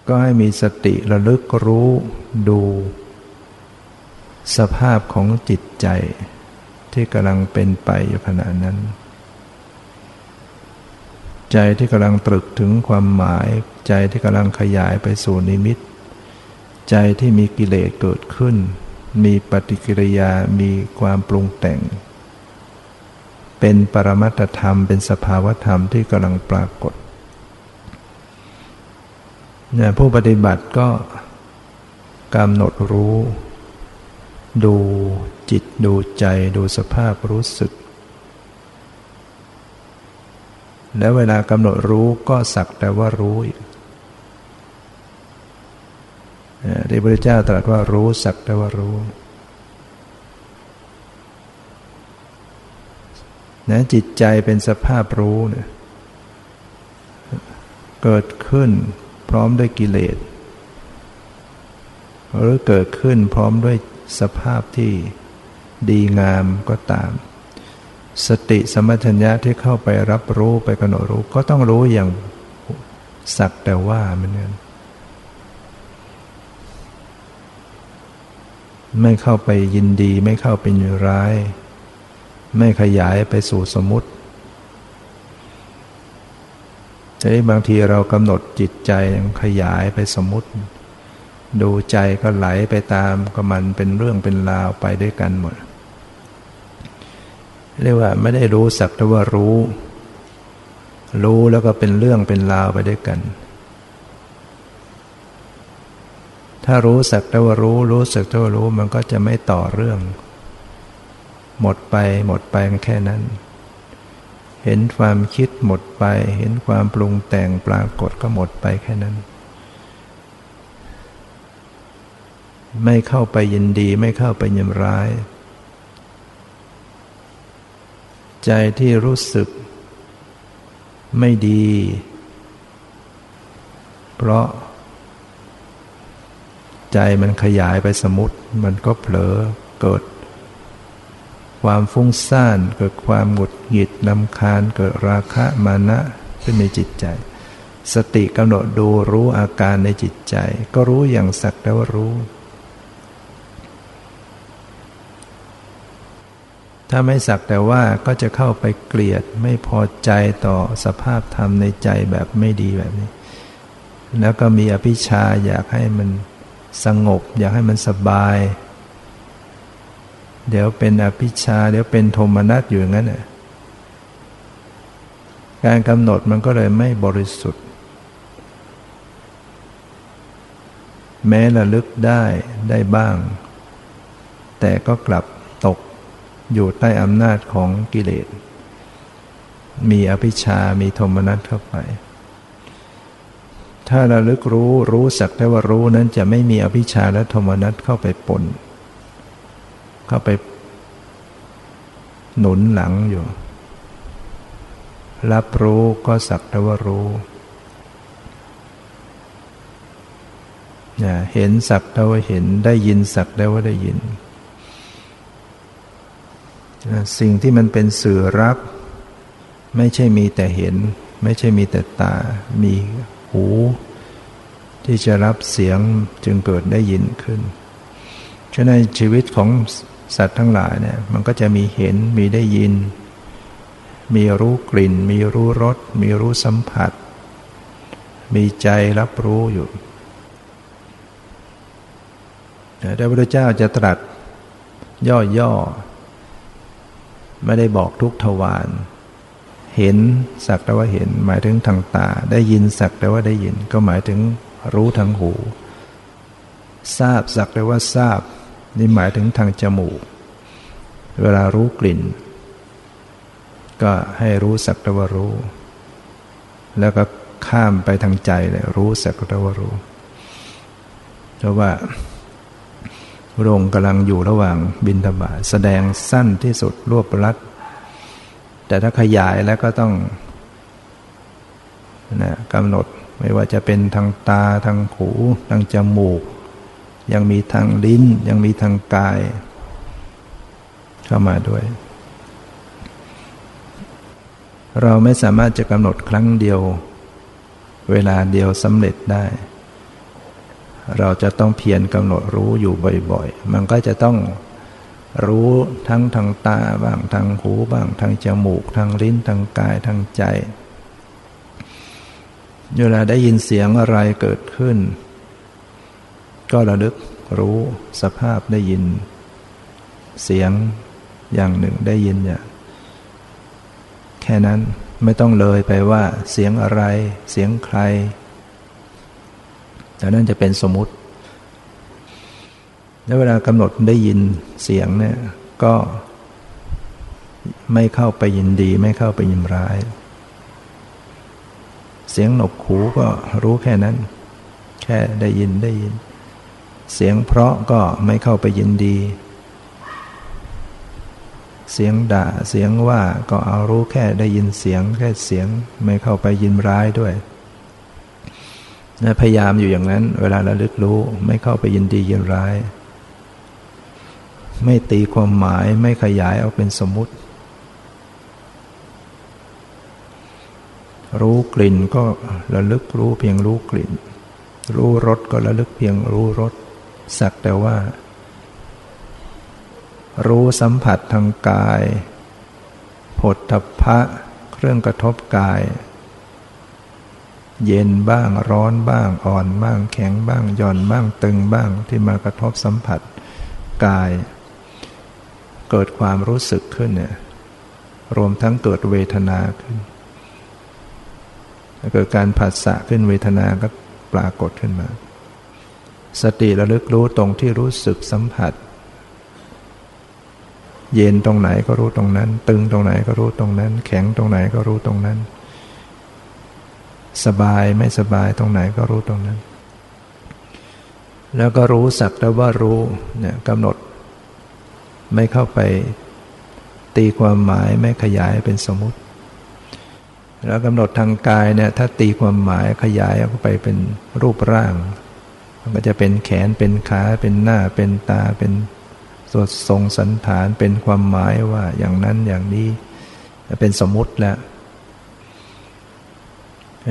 ก็ให้มีสติระลึกรู้ดู สภาพของจิตใจ ที่กำลังเป็นไปอยู่ขณะนั้น ใจที่กำลังตรึกถึงความหมาย ใจที่กำลังขยายไปสู่นิมิต ใจที่มีกิเลสเกิดขึ้น มีปฏิกิริยามีความปรุงแต่ง เป็นปรมัตธรรมเป็นสภาวธรรมที่กำลังปรากฏ เนี่ยผู้ปฏิบัติก็กำหนดรู้ ดูจิตดูใจดูสภาพรู้สึก แล้วเวลากำหนดรู้ก็สักแต่ว่ารู้อีกที่พระเจ้าตรัสว่ารู้สักแต่ว่ารู้นะจิตใจเป็นสภาพรู้เนี่ยเกิดขึ้น พร้อมด้วยกิเลส หรือเกิดขึ้นพร้อมด้วยสภาพที่ดีงามก็ตาม สติสมัชัญญะที่เข้าไปรับรู้ไปกำหนดรู้ก็ต้องรู้อย่างสักแต่ว่ามันนี่ยไม่เข้าไปยินดีไม่เข้าไปยินร้าย ไม่ขยายไปสู่สมมติ แต่บางทีเรากำหนดจิตใจขยายไปสมมติ ดูใจก็ไหลไปตามก็มันเป็นเรื่องเป็นราวไปด้วยกันหมด เรียกว่าไม่ได้รู้สักแต่ว่ารู้ รู้แล้วก็เป็นเรื่องเป็นราวไปด้วยกัน ถ้ารู้สักแต่ว่ารู้ รู้สักแต่ว่ารู้มันก็จะไม่ต่อเรื่อง หมดไปหมดไปแค่นั้น เห็นความคิดหมดไป เห็นความปรุงแต่งปรากฏก็หมดไปแค่นั้น ไม่เข้าไปยินดีไม่เข้าไปยินร้าย ใจที่รู้สึก ไม่ดี เพราะ ใจมันขยายไปสมุติมันก็เผลอเกิด ความฟุ้งซ่านเกิดความหงุดหงิดลำคาญเกิดราคะมานะขึ้นในจิตใจ สติกำหนดดูรู้อาการในจิตใจ ก็รู้อย่างสักแต่ว่ารู้ ถ้าไม่สักแต่ว่าก็จะเข้าไปเกลียดไม่พอใจต่อสภาพธรรมในใจแบบไม่ดีแบบนี้ แล้วก็มีอภิชาอยากให้มันสงบ อยากให้มันสบาย เดี๋ยวเป็นอภิชา เดี๋ยวเป็นโทมนัสอยู่อย่างนั้นน่ะการกำหนดมันก็เลยไม่บริสุทธิ์ แม้ระลึกได้ได้บ้าง แต่ก็กลับตกอยู่ใต้อำนาจของกิเลส มีอภิชา มีโทมนัสเข้าไป ถ้าระลึกรู้รู้สักแต่ว่ารู้นั้นจะไม่มีอภิชาและโทมนัสเข้าไปปนเข้าไป หนุนหลังอยู่ รับรู้ก็สักแต่ว่ารู้เห็นสักแต่ว่าเห็นได้ยินสักแต่ว่าได้ยิน สิ่งที่มันเป็นสื่อรับ ไม่ใช่มีแต่เห็น ไม่ใช่มีแต่ตา มีหู ที่จะรับเสียงจึงเกิดได้ยินขึ้น ฉะนั้นชีวิตของ สัตว์ทั้งหลายเนี่ยมันก็จะมีเห็นมีได้ยิน มีรู้กลิ่น มีรู้รส มีรู้สัมผัส มีใจรับรู้อยู่แต่พระพุทธเจ้าจะตรัสย่อๆ ไม่ได้บอกทุกทวาร เห็นสักแต่ว่าเห็น หมายถึงทางตา ได้ยินสักแต่ว่าได้ยิน ก็หมายถึงรู้ทางหู ทราบสักแต่ว่าทราบ นี่หมายถึงทางจมูก เวลารู้กลิ่น ก็ให้รู้สักตะวารู้ แล้วก็ข้ามไปทางใจเลยรู้สักตะวารู้เพราะว่าพระองค์กำลังอยู่ระหว่างบินทบาแสดงสั้นที่สุดรวบรัดแต่ถ้าขยายแล้วก็ต้องนะกำหนดไม่ว่าจะเป็นทางตาทางหูทางจมูก ยังมีทางลิ้น ยังมีทางกาย เข้ามาด้วย เราไม่สามารถจะกำหนดครั้งเดียว เวลาเดียวสำเร็จได้ เราจะต้องเพียรกำหนดรู้อยู่บ่อยๆ มันก็จะต้องรู้ทั้งทางตาบ้างทางหูบ้างทางจมูก ทางลิ้นทางกายทางใจ เวลาได้ยินเสียงอะไรเกิดขึ้น ก็ระลึกรู้สภาพได้ยิน เสียงอย่างหนึ่งได้ยินอย่างแค่นั้นไม่ต้องเลยไปว่าเสียงอะไร เสียงใครแต่นั่นจะเป็นสมมุติ แล้วเวลากำหนดได้ยินเสียงเนี่ยก็ไม่เข้าไปยินดี ไม่เข้าไปยินร้าย เสียงหนกหูก็รู้แค่นั้น แค่ได้ยินได้ยิน เสียงเพราะก็ไม่เข้าไปยินดี เสียงด่าเสียงว่าก็เอารู้แค่ได้ยินเสียงแค่เสียงไม่เข้าไปยินร้ายด้วยพยายามอยู่อย่างนั้น เวลาระลึกรู้ไม่เข้าไปยินดียินร้าย ไม่ตีความหมายไม่ขยายเอาเป็นสมมุติ รู้กลิ่นก็ระลึกรู้เพียงรู้กลิ่น รู้รสก็ระลึกเพียงรู้รส สักแต่ว่า รู้สัมผัสทางกายผลทพะเครื่องกระทบกาย เย็นบ้างร้อนบ้างอ่อนบ้างแข็งบ้างหย่อนบ้างตึงบ้างที่มากระทบสัมผัสกาย เกิดความรู้สึกขึ้นเนี่ยรวมทั้งเกิดเวทนาขึ้นเกิดการผัสสะขึ้นเวทนาก็ปรากฏขึ้นมา สติระลึกรู้ตรงที่รู้สึกสัมผัส เย็นตรงไหนก็รู้ตรงนั้น ตึงตรงไหนก็รู้ตรงนั้น แข็งตรงไหนก็รู้ตรงนั้น สบายไม่สบายตรงไหนก็รู้ตรงนั้น แล้วก็รู้สักแต่ว่ารู้เนี่ยกำหนด ไม่เข้าไปตีความหมายไม่ขยายเป็นสมมติ แล้วกำหนดทางกายเนี่ยถ้าตีความหมายขยายเข้าไปเป็นรูปร่าง มันก็จะเป็นแขนเป็นขาเป็นหน้าเป็นตาเป็นสวดทรงสันฐานเป็นความหมายว่าอย่างนั้นอย่างนี้เป็นสมมติแล้ว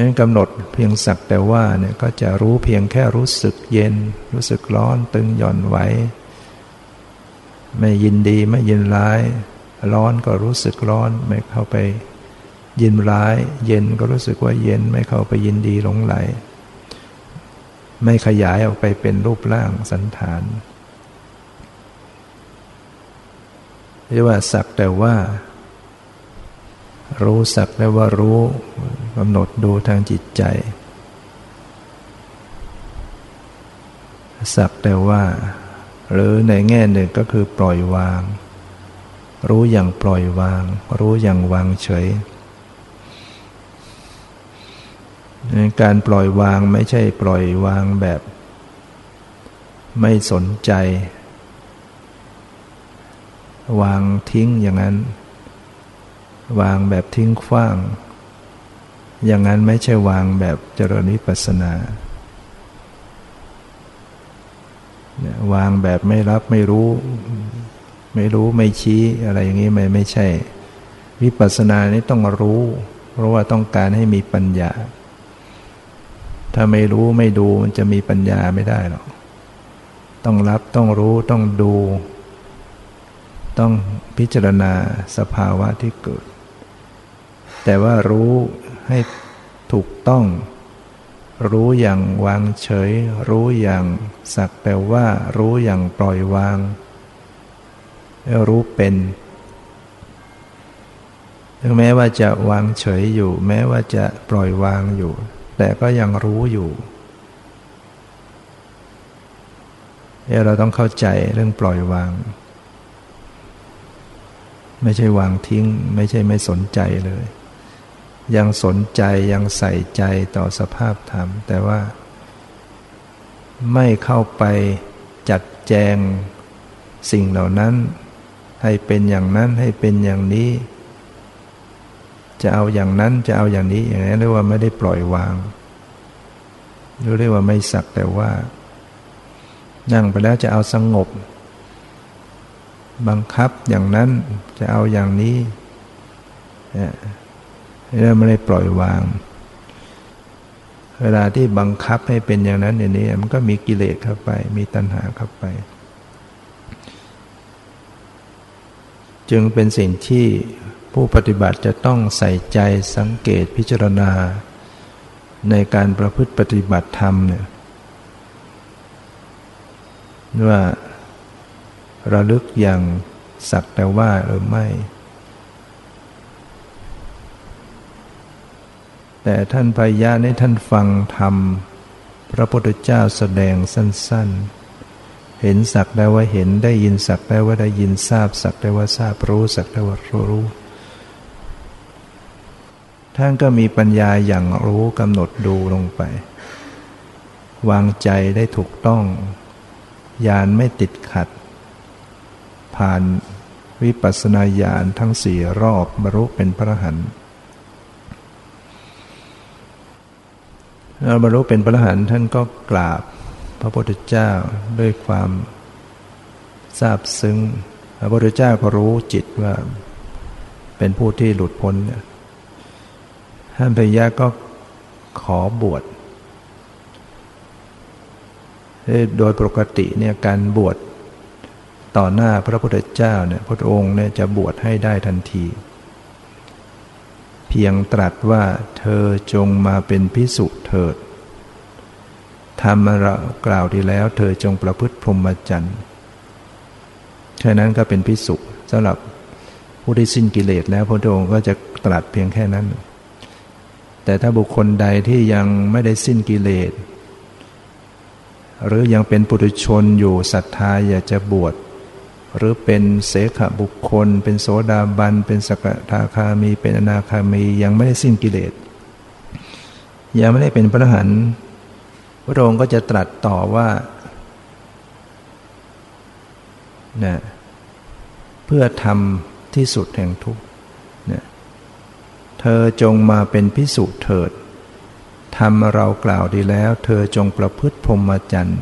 นั้นกำหนดเพียงสักแต่ว่าเนี่ยก็จะรู้เพียงแค่รู้สึกเย็น รู้สึกร้อนตึงหย่อนไหวไม่ยินดีไม่ยินร้าย ร้อนก็รู้สึกร้อนไม่เข้าไปยินร้าย เย็นก็รู้สึกว่าเย็นไม่เข้าไปยินดีหลงไหล ไม่ขยายออกไปเป็นรูปร่างสันฐานเรียกว่าสักแต่ว่า รู้สักแต่ว่ารู้กำหนดดูทางจิตใจ สักแต่ว่า หรือในแง่หนึ่งก็คือปล่อยวาง รู้อย่างปล่อยวาง รู้อย่างวางเฉย การปล่อยวางไม่ใช่ปล่อยวางแบบ ไม่สนใจ วางทิ้งอย่างนั้น วางแบบทิ้งขว้าง อย่างนั้นไม่ใช่วางแบบเจริญวิปัสนาวางแบบไม่รับไม่รู้ ไม่รู้ไม่ชี้อะไรอย่างนี้ไม่ไม่ใช่ วิปัสสนานี้ต้องรู้ เพราะว่าต้องการให้มีปัญญา ถ้าไม่รู้ไม่ดูมันจะมีปัญญาไม่ได้หรอก ต้องรับต้องรู้ต้องดู ต้องพิจารณาสภาวะที่เกิด แต่ว่ารู้ให้ถูกต้อง รู้อย่างวางเฉย รู้อย่างสักแต่ว่ารู้อย่างปล่อยวาง รู้เป็นถึงแม้ว่าจะวางเฉยอยู่ แม้ว่าจะปล่อยวางอยู่ แต่ก็ยังรู้อยู่เราต้องเข้าใจเรื่องปล่อยวาง ไม่ใช่วางทิ้ง ไม่ใช่ไม่สนใจเลย ยังสนใจยังใส่ใจต่อสภาพธรรม แต่ว่า ไม่เข้าไปจัดแจงสิ่งเหล่านั้น ให้เป็นอย่างนั้นให้เป็นอย่างนี้ จะเอาอย่างนั้นจะเอาอย่างนี้อย่างนี้เรียกว่าไม่ได้ปล่อยวางหรือเรียกว่าไม่สักแต่ว่า นั่งไปแล้วจะเอาสงบ บังคับอย่างนั้นจะเอาอย่างนี้เราไม่ได้ปล่อยวาง เวลาที่บังคับให้เป็นอย่างนั้นอย่างนี้ มันก็มีกิเลสเข้าไป มีตัณหาเข้าไป จึงเป็นสิ่งที่ ผู้ปฏิบัติจะต้องใส่ใจสังเกตพิจารณา ในการประพฤติปฏิบัติธรรมเนี่ยว่าระลึกอย่างสักแต่ว่าหรือไม่ แต่ท่านพายะในท่านฟังธรรม พระพุทธเจ้าแสดงสั้น ๆ เห็นสักได้ว่าเห็นได้ยินสักได้ว่าได้ยินทราบสักได้ว่าทราบรู้สักได้ว่ารู้ ท่านก็มีปัญญาอย่างรู้กำหนดดูลงไป วางใจได้ถูกต้องญาณไม่ติดขัด ผ่านวิปัสสนาญาณทั้งสี่รอบบรรลุเป็นพระหันบรรลุเป็นพระหันท่านก็กราบพระพุทธเจ้าด้วยความทราบซึ้ง พระพุทธเจ้าก็รู้จิตว่า เป็นผู้ที่หลุดพ้นเนี่ย ท่านพยะก็ขอบวชโดยปกติเนี่ยการบวชต่อหน้าพระพุทธเจ้าเนี่ยพระองค์เนี่ยจะบวชให้ได้ทันที เพียงตรัสว่าเธอจงมาเป็นพิสุเถิดทำมาเรากล่าวดีแล้ว เธอจงประพฤติพรหมจรรย์แค่นั้นก็เป็นพิสุสำหรับผู้ที่สิ้นกิเลสแล้วพระองค์ก็จะตรัสเพียงแค่นั้น แต่ถ้าบุคคลใดที่ยังไม่ได้สิ้นกิเลส หรือยังเป็นปุถุชนอยู่ศรัทธาอยากจะบวช หรือเป็นเสขบุคคล เป็นโสดาบัน เป็นสกทาคามี เป็นอนาคามี ยังไม่ได้สิ้นกิเลส ยังไม่ได้เป็นพระหันพระองค์ก็จะตรัสต่อว่านะเพื่อทำที่สุดแห่งทุกข์ อจงมาเป็นพิสุเถิดทำเรากล่าวดีแล้ว เธอจงประพฤติพรหมจรรย์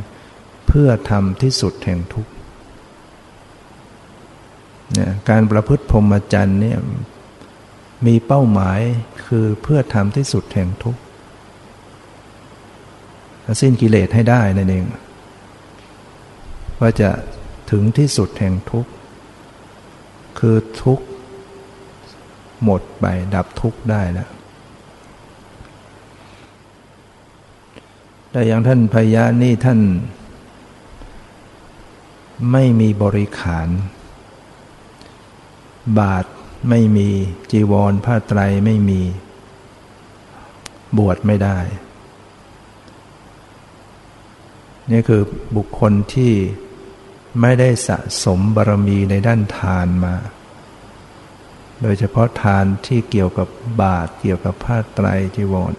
เพื่อทำที่สุดแห่งทุกข์เนี่ยการประพฤติพรหมจรรย์เนี่ยมีเป้าหมายคือเพื่อทำที่สุดแห่งทุกข์สิ้นกิเลสให้ได้นั่นเอง ว่าจะถึงที่สุดแห่งทุกข์ คือทุกข์ หมดไปดับทุกข์ได้แล้วแต่อย่างท่านพญานี่ท่าน ไม่มีบริขาร บาทไม่มีจีวรผ้าไตรไม่มี บวชไม่ได้ นี่คือบุคคลที่ไม่ได้สะสมบารมีในด้านทานมา โดยเฉพาะทานที่เกี่ยวกับบาตรเกี่ยวกับผ้าไตรจีวร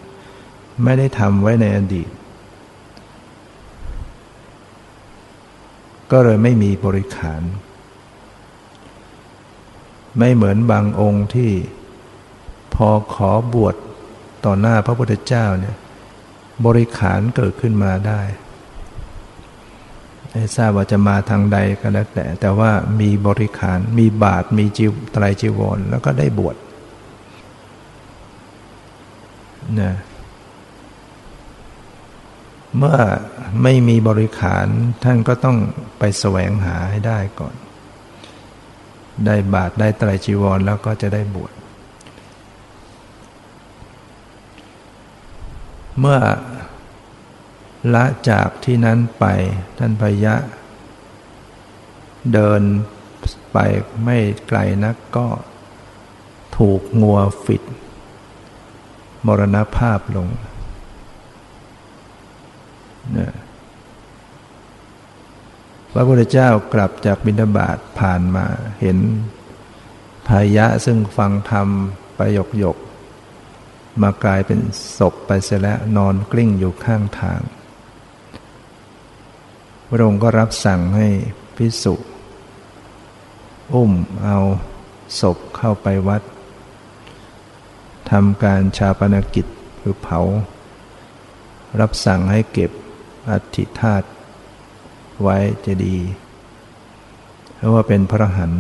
ไม่ได้ทำไว้ในอดีต ก็เลยไม่มีบริขาร ไม่เหมือนบางองค์ที่พอขอบวชต่อหน้าพระพุทธเจ้าเนี่ยบริขารเกิดขึ้นมาได้ ไม่ทราบว่าจะมาทางใดก็แล้วแต่ แต่ว่ามีบริขารมีบาทมีจิวไตรจีวร แล้วก็ได้บวชนะเมื่อไม่มีบริขารท่านก็ต้องไปแสวงหาให้ได้ก่อน ได้บาทได้ไตรจีวร แล้วก็จะได้บวชเมื่อ ละจากที่นั้นไปท่านพยะ เดินไปไม่ไกลนักก็ถูกงัวฟิด มรณภาพลงนะพระพุทธเจ้ากลับจากบิณฑบาตผ่านมาเห็นพายะซึ่งฟังธรรมไปหยกหยกมากลายเป็นศพไปเสียแล้วนอนกลิ้งอยู่ข้างทาง พระองค์ก็รับสั่งให้พิสุอุ้มเอาศพเข้าไปวัดทำการชาปนกิจหรือเผา รับสั่งให้เก็บอัฐิธาตุไว้จะดีเพราะว่าเป็นพระหัน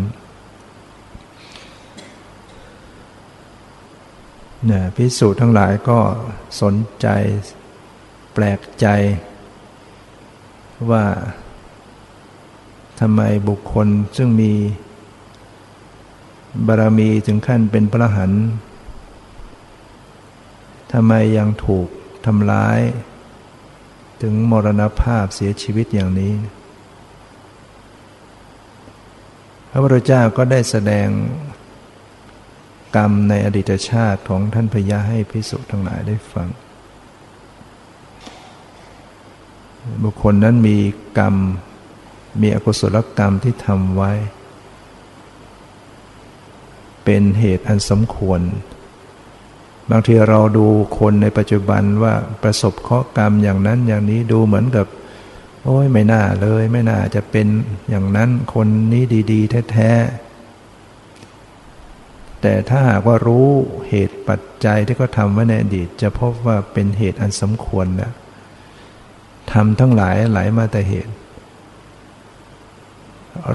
เนี่ยพิสูจน์ทั้งหลายก็สนใจ แปลกใจ ว่าทำไมบุคคลซึ่งมีบารมีถึงขั้นเป็นพระหันทำไมยังถูกทำร้าย ถึงมรณภาพเสียชีวิตอย่างนี้ พระพุทธเจ้าก็ได้แสดงกรรมในอดีตชาติของท่านพญาให้พิสุทั้งหลายได้ฟัง บุคคลนั้นมีกรรม มีอกุศลกรรมที่ทำไว้ เป็นเหตุอันสมควร บางทีเราดูคนในปัจจุบันว่าประสบเคราะกรรมอย่างนั้นอย่างนี้ดูเหมือนกับ โอ้ยไม่น่าเลย ไม่น่าจะเป็นอย่างนั้นคนนี้ดีๆ แท้ๆแต่ถ้าหากว่ารู้เหตุปัจจัยที่เขาทำไว้ในอดีต จะพบว่าเป็นเหตุอันสมควร นะทำทั้งหลายไหลามาแต่เหตุ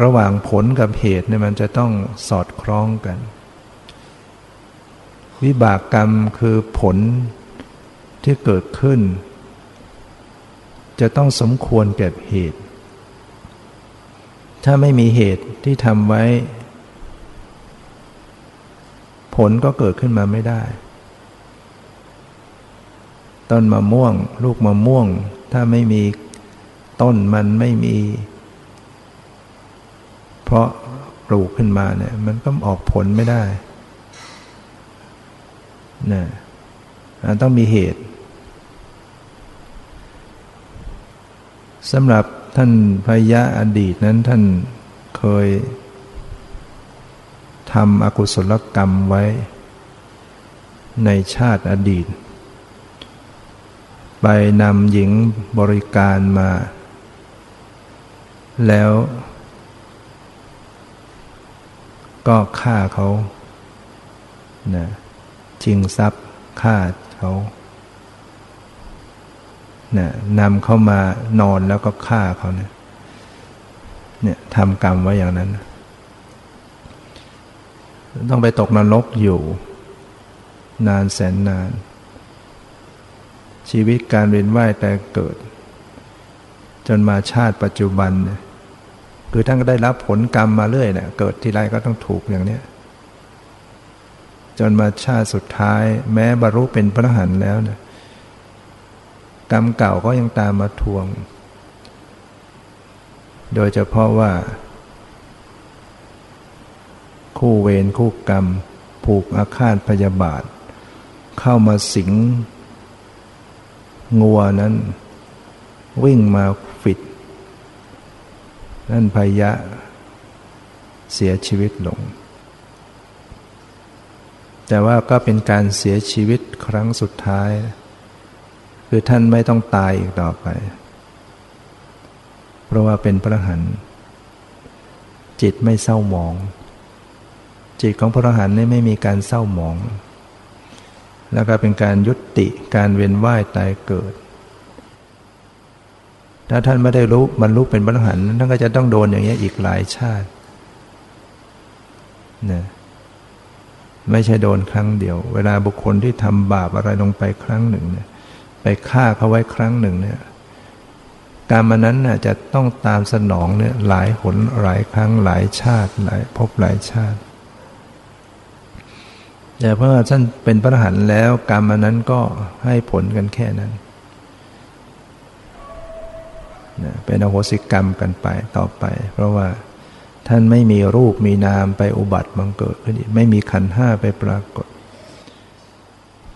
ระหว่างผลกับเหตุเนี่ยมันจะต้องสอดคล้องกัน วิบากกรรมคือผลที่เกิดขึ้น จะต้องสมควรแก่เหตุ ถ้าไม่มีเหตุที่ทำไว้ ผลก็เกิดขึ้นมาไม่ได้ต้นมะม่วง ลูกมะม่วง ถ้าไม่มีต้นมันไม่มี เพราะปลูกขึ้นมาเนี่ย มันก็ออกผลไม่ได้นะต้องมีเหตุสำหรับท่านพยะอดีตนั้นท่านเคยทำอกุศลกรรมไว้ ในชาติอดีต ไปนำหญิงบริการมา แล้ว ก็ฆ่าเขานะชิงทรัพย์ฆ่าเขานะนำเข้ามานอนแล้วก็ฆ่าเขาเนี่ยเนี่ยทำกรรมไว้อย่างนั้น ต้องไปตกนรกอยู่ นานแสนนาน ชีวิตการเวียนว่ายแต่เกิด จนมาชาติปัจจุบันเนี่ยคือท่านก็ได้รับผลกรรมมาเรื่อยเนี่ยเกิดทีไรก็ต้องถูกอย่างเนี้ยจนมาชาติสุดท้าย แม้บรรลุเป็นพระหันแล้วเนะกรรมเก่าก็ยังตามมาทวง โดยเฉพาะว่า คู่เวรคู่กรรม ผูกอาฆาตพยาบาท เข้ามาสิง งัวนั้น วิ่งมาฟิด นั่นพยะ เสียชีวิตลง แต่ว่าก็เป็นการเสียชีวิตครั้งสุดท้าย คือท่านไม่ต้องตายอีกต่อไป เพราะว่าเป็นพระหันจิตไม่เศร้าหมอง จิตของพระหันนี่ไม่มีการเศร้าหมอง แล้วก็เป็นการยุติการเวียนว่ายตายเกิด ถ้าท่านไม่ได้รู้บรรลุเป็นบรรหันท่านก็จะต้องโดนอย่างนี้อีกหลายชาตินะไม่ใช่โดนครั้งเดียว เวลาบุคคลที่ทำบาปอะไรลงไปครั้งหนึ่งเนี่ย ไปฆ่าเขาไว้ครั้งหนึ่งเนี่ยการมานั้นน่ะจะต้องตามสนองเนี่ยหลายหนหลายครั้งหลายชาติหลายพบหลายชาติ แต่เพราะท่านเป็นพระอรหันต์แล้วกรรมนั้นก็ให้ผลกันแค่นั้นเป็นอโหสิกรรมกันไปต่อไป เพราะว่าท่านไม่มีรูปมีนามไปอุบัติบังเกิดขึ้นไม่มีขันห้าไปปรากฏ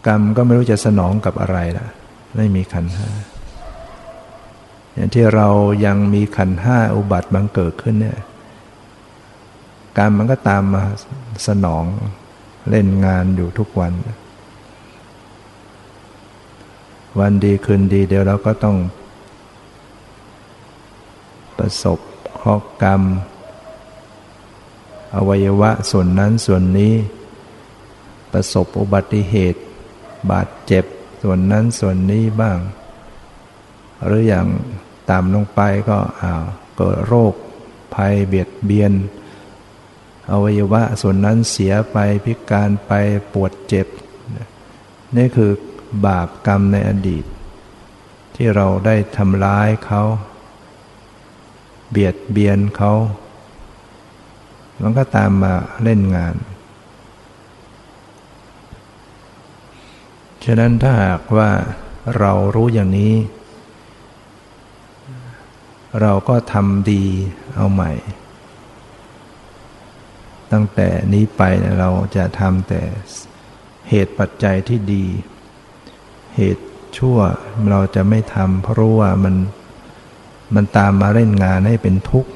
กรรมก็ไม่รู้จะสนองกับอะไรล่ะ ไม่มีขันห้าอย่างที่เรายังมีขันห้าอุบัติบังเกิดขึ้นเนี่ย กรรมมันก็ตามมาสนอง เล่นงานอยู่ทุกวัน วันดีคืนดีเดี๋ยวเราก็ต้อง ประสบข้อกรรม อวัยวะส่วนนั้นส่วนนี้ ประสบอุบัติเหตุ บาดเจ็บส่วนนั้นส่วนนี้บ้าง หรืออย่างตามลงไปก็อ้าวเกิดโรคภัยเบียดเบียน อวัยวะส่วนนั้นเสียไปพิการไปปวดเจ็บ นี่คือบาปกรรมในอดีต ที่เราได้ทำร้ายเขาเบียดเบียนเขามันก็ตามมาเล่นงาน ฉะนั้นถ้าหากว่าเรารู้อย่างนี้ เราก็ทำดีเอาใหม่ ตั้งแต่นี้ไปเราจะทำแต่เหตุปัจจัยที่ดี เหตุชั่วเราจะไม่ทำเพราะว่ามันมันตามมาเล่นงานให้เป็นทุกข์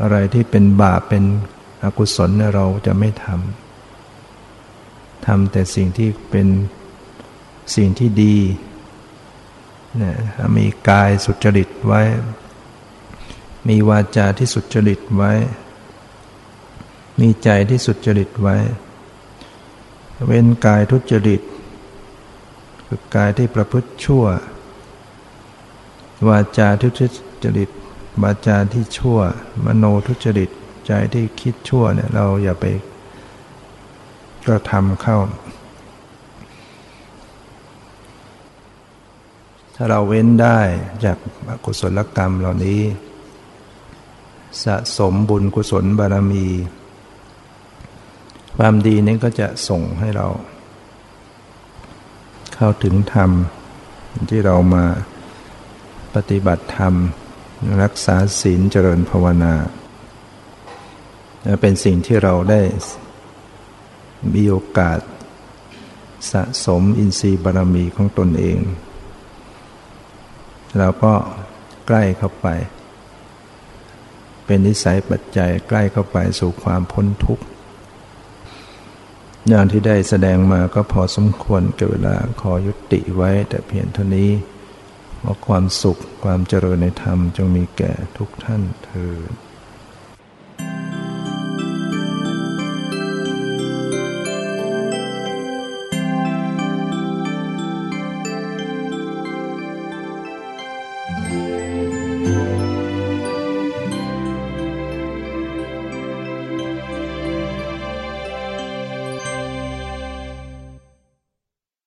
อะไรที่เป็นบาปเป็นอกุศลเราจะไม่ทำทำแต่สิ่งที่เป็นสิ่งที่ดีนี่ยมีกายสุจริตไว้ มีวาจาที่สุจริตไว้ มีใจที่สุดจริตไว้ เว้นกายทุจริตคือกายที่ประพฤติชั่ว วาจาทุจริตวาจาที่ชั่ว มโนทุจริต ใจที่คิดชั่วเนี่ยเราอย่าไปกระทำเข้า ถ้าเราเว้นได้จากอกุศลกรรมเหล่านี้ สะสมบุญกุศลบารมี ความดีนี้ก็จะส่งให้เรา เข้าถึงธรรม ที่เรามาปฏิบัติธรรม รักษาศีลเจริญภาวนา เป็นสิ่งที่เราได้มีโอกาสสะสมอินทรีย์บารมีของตนเอง เราก็ใกล้เข้าไป เป็นนิสัยปัจจัยใกล้เข้าไปสู่ความพ้นทุกข์ อย่างที่ได้แสดงมาก็พอสมควรกับเวลาขอยุติไว้แต่เพียงเท่านี้ว่าความสุขความเจริญในธรรมจงมีแก่ทุกท่านเธอ